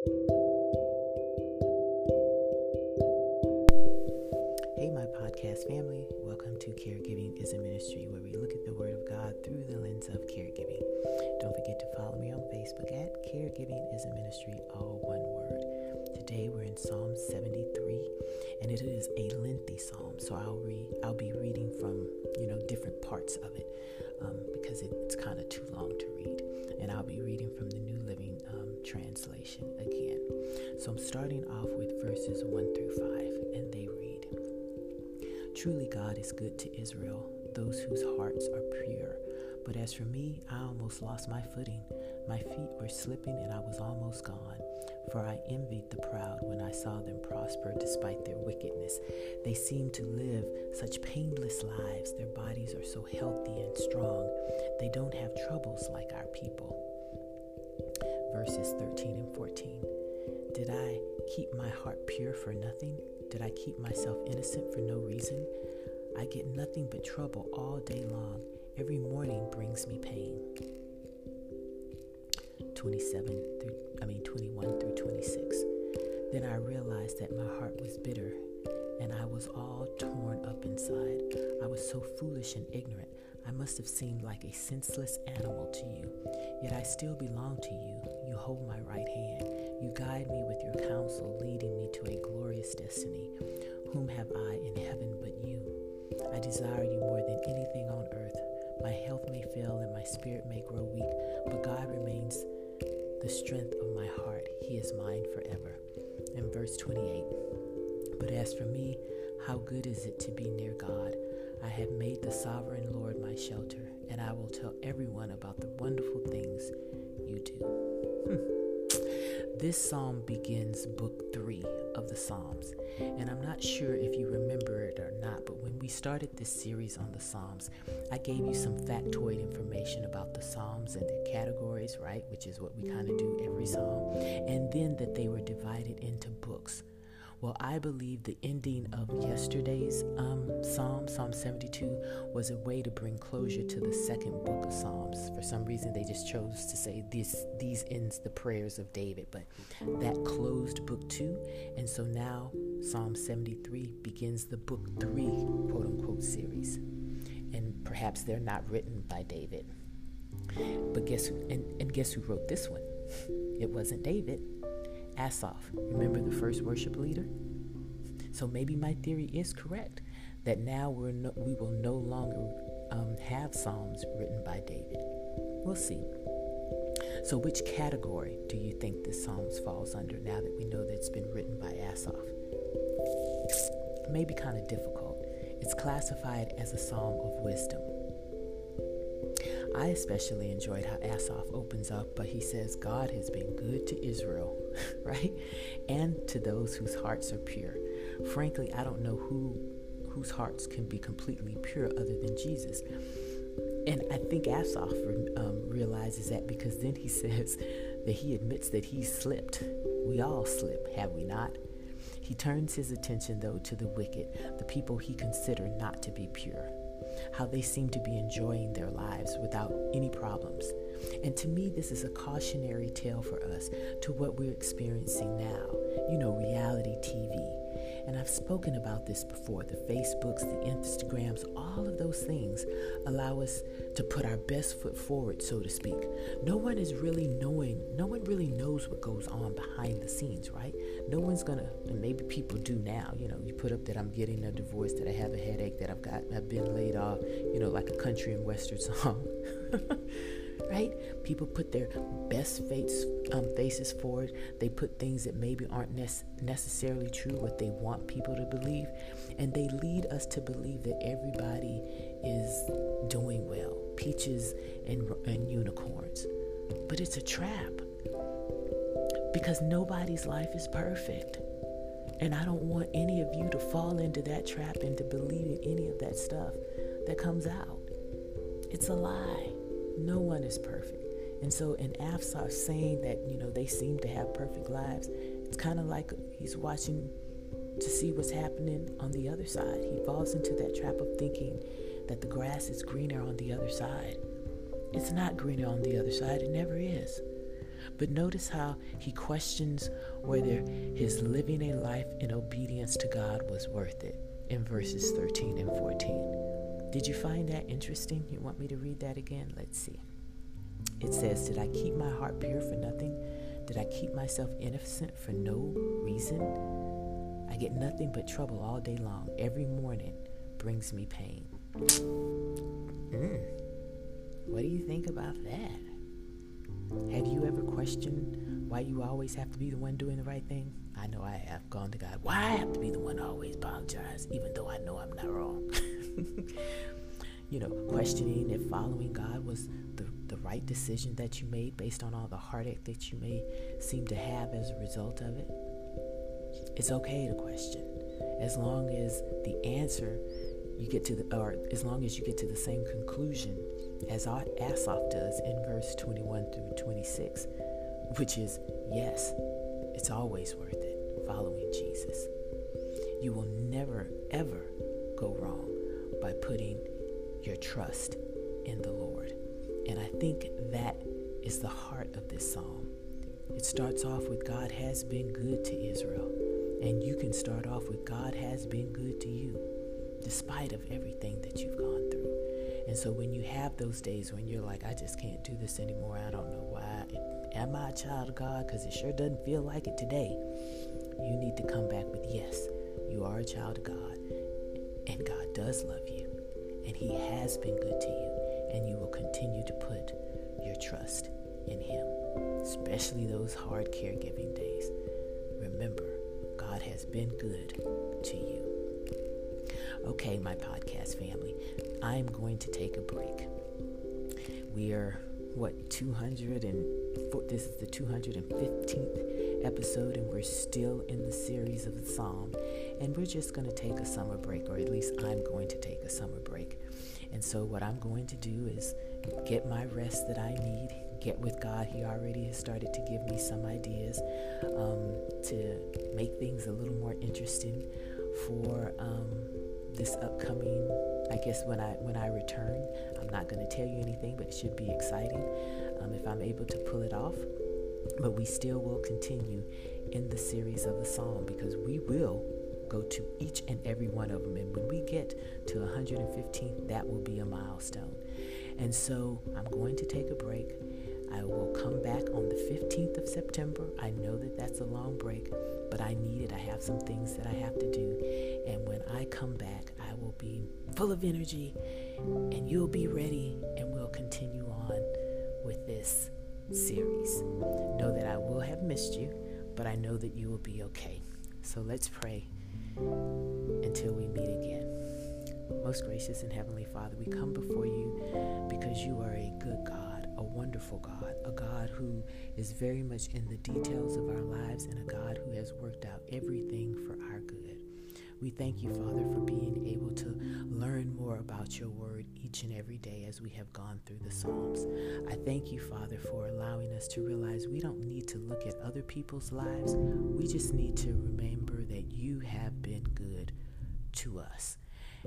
Hey, my podcast family. Welcome to Caregiving is a Ministry, where we look at the Word of God through the lens of caregiving. Don't forget to follow me on Facebook at Caregiving is a Ministry, all one word. Today we're in Psalm 73, and it is a lengthy psalm, so I'll read. I'll be reading from you know different parts of it um, because it, it's kind of too long to read, and I'll be reading from the New Living um, Translation again. So I'm starting off with verses one through five, and they read: Truly, God is good to Israel, those whose hearts are pure. But as for me, I almost lost my footing. My feet were slipping and I was almost gone. For I envied the proud when I saw them prosper despite their wickedness. They seem to live such painless lives. Their bodies are so healthy and strong. They don't have troubles like our people. Verses 13 and 14. Did I keep my heart pure for nothing? Did I keep myself innocent for no reason? I get nothing but trouble all day long. Every morning brings me pain. 27 through I mean 21 through 26. Then I realized that my heart was bitter and I was all torn up inside. I was so foolish and ignorant. I must have seemed like a senseless animal to you. Yet I still belong to you. You hold my right hand. You guide me with your counsel, leading me to a glorious destiny. Whom have I in heaven but you? I desire you more than anything on earth. My health may fail and my spirit may grow weak, but God remains the strength of my heart. He is mine forever. In verse 28, but as for me, how good is it to be near God? I have made the sovereign Lord my shelter, and I will tell everyone about the wonderful things you do. Hmm. This psalm begins book three of the Psalms, and I'm not sure if you remember it or not, but when we started this series on the Psalms, I gave you some factoid information about the Psalms and their categories, right? Which is what we kind of do every Psalm, and then that they were divided into books. Well, I believe the ending of yesterday's um, Psalm, Psalm 72, was a way to bring closure to the second book of Psalms. For some reason, they just chose to say this, these ends the prayers of David, but that closed book two. And so now Psalm 73 begins the book three, quote unquote, series. And perhaps they're not written by David. But guess who, and, and guess who wrote this one? It wasn't David. Asaph, remember the first worship leader? So maybe my theory is correct that now we're no, we will no longer um, have psalms written by David. We'll see. So, which category do you think this psalms falls under now that we know that it's been written by Asaph? Maybe kind of difficult. It's classified as a psalm of wisdom. I especially enjoyed how Asaph opens up, but he says, God has been good to Israel, right? And to those whose hearts are pure. Frankly, I don't know who whose hearts can be completely pure other than Jesus. And I think Asaph um, realizes that because then he says that he admits that he slipped. We all slip, have we not? He turns his attention, though, to the wicked, the people he considered not to be pure how they seem to be enjoying their lives without any problems. And to me, this is a cautionary tale for us to what we're experiencing now. I've spoken about this before. The Facebooks, the Instagrams, all of those things allow us to put our best foot forward, so to speak. No one is really knowing, no one really knows what goes on behind the scenes, right? No one's gonna, and maybe people do now, you know, you put up that I'm getting a divorce, that I have a headache, that I've got, I've been laid off, you know, like a country and western song. Right? People put their best um, faces forward. They put things that maybe aren't nec- necessarily true, what they want people to believe. And they lead us to believe that everybody is doing well peaches and, and unicorns. But it's a trap because nobody's life is perfect. And I don't want any of you to fall into that trap and to believe in any of that stuff that comes out. It's a lie. No one is perfect. And so in Asaph saying that, you know, they seem to have perfect lives, it's kind of like he's watching to see what's happening on the other side. He falls into that trap of thinking that the grass is greener on the other side. It's not greener on the other side, it never is. But notice how he questions whether his living a life in obedience to God was worth it in verses 13 and 14. Did you find that interesting? You want me to read that again? Let's see. It says, Did I keep my heart pure for nothing? Did I keep myself innocent for no reason? I get nothing but trouble all day long. Every morning brings me pain. Mm. What do you think about that? Have you ever questioned why you always have to be the one doing the right thing? I know I have gone to God. Why I have to be the one to always apologize, even though I know I'm not wrong. you know, questioning if following God was the, the right decision that you made based on all the heartache that you may seem to have as a result of it. It's okay to question as long as the answer you get to the, or as long as you get to the same conclusion as Asaph does in verse 21 through 26, which is yes, it's always worth it following Jesus. You will never, ever go wrong by putting your trust in the Lord. And I think that is the heart of this psalm. It starts off with God has been good to Israel. And you can start off with God has been good to you, despite of everything that you've gone through. And so when you have those days when you're like, I just can't do this anymore, I don't know why. Am I a child of God? Because it sure doesn't feel like it today. You need to come back with yes, you are a child of God, and God does love you, and He has been good to you, and you will continue to put your trust in Him, especially those hard caregiving days. Remember, God has been good to you. Okay, my podcast family, I'm going to take a break. We are what 200 and this is the 215th episode and we're still in the series of the psalm. And we're just going to take a summer break or at least i'm going to take a summer break. And so what i'm going to do is get my rest that i need get with god. He already has started to give me some ideas um, to make things a little more interesting for um, this upcoming I guess when I when I return, I'm not going to tell you anything, but it should be exciting um, if I'm able to pull it off. But we still will continue in the series of the psalm because we will go to each and every one of them. And when we get to 115, that will be a milestone. And so I'm going to take a break. I will come back on the 15th of September. I know that that's a long break, but I need it. I have some things that I have to do. And when I come back, I will be full of energy and you'll be ready and we'll continue on with this series. Know that I will have missed you, but I know that you will be okay. So let's pray until we meet again. Most gracious and heavenly Father, we come before you because you are a good God, wonderful God, a God who is very much in the details of our lives and a God who has worked out everything for our good. We thank you, Father, for being able to learn more about your word each and every day as we have gone through the Psalms. I thank you, Father, for allowing us to realize we don't need to look at other people's lives. We just need to remember that you have been good to us.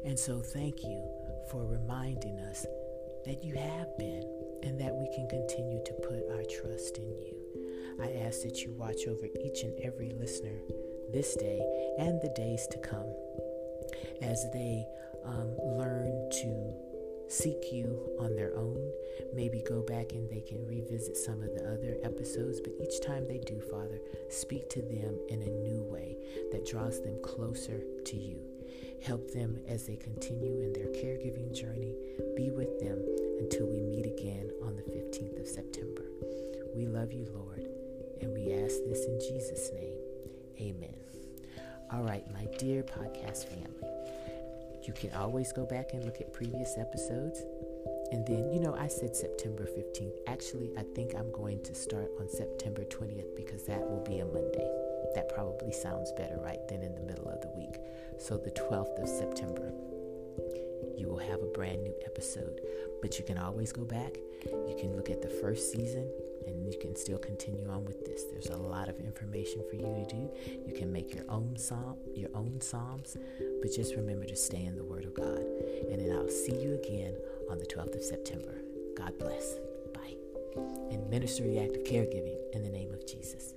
And so thank you for reminding us that you have been and that we can continue to put our trust in you. I ask that you watch over each and every listener this day and the days to come as they um, learn to seek you on their own. Maybe go back and they can revisit some of the other episodes, but each time they do, Father, speak to them in a new way that draws them closer to you. Help them as they continue in their caregiving journey. Be with them until we meet again on the 15th of September. We love you, Lord, and we ask this in Jesus' name. Amen. All right, my dear podcast family, you can always go back and look at previous episodes. And then, you know, I said September 15th. Actually, I think I'm going to start on September 20th because that will be a Monday. That probably sounds better, right? Than in the middle of the week. So, the 12th of September, you will have a brand new episode. But you can always go back. You can look at the first season and you can still continue on with this. There's a lot of information for you to do. You can make your own psalm, your own psalms, but just remember to stay in the Word of God. And then I'll see you again on the 12th of September. God bless. Bye. and minister of caregiving in the name of Jesus.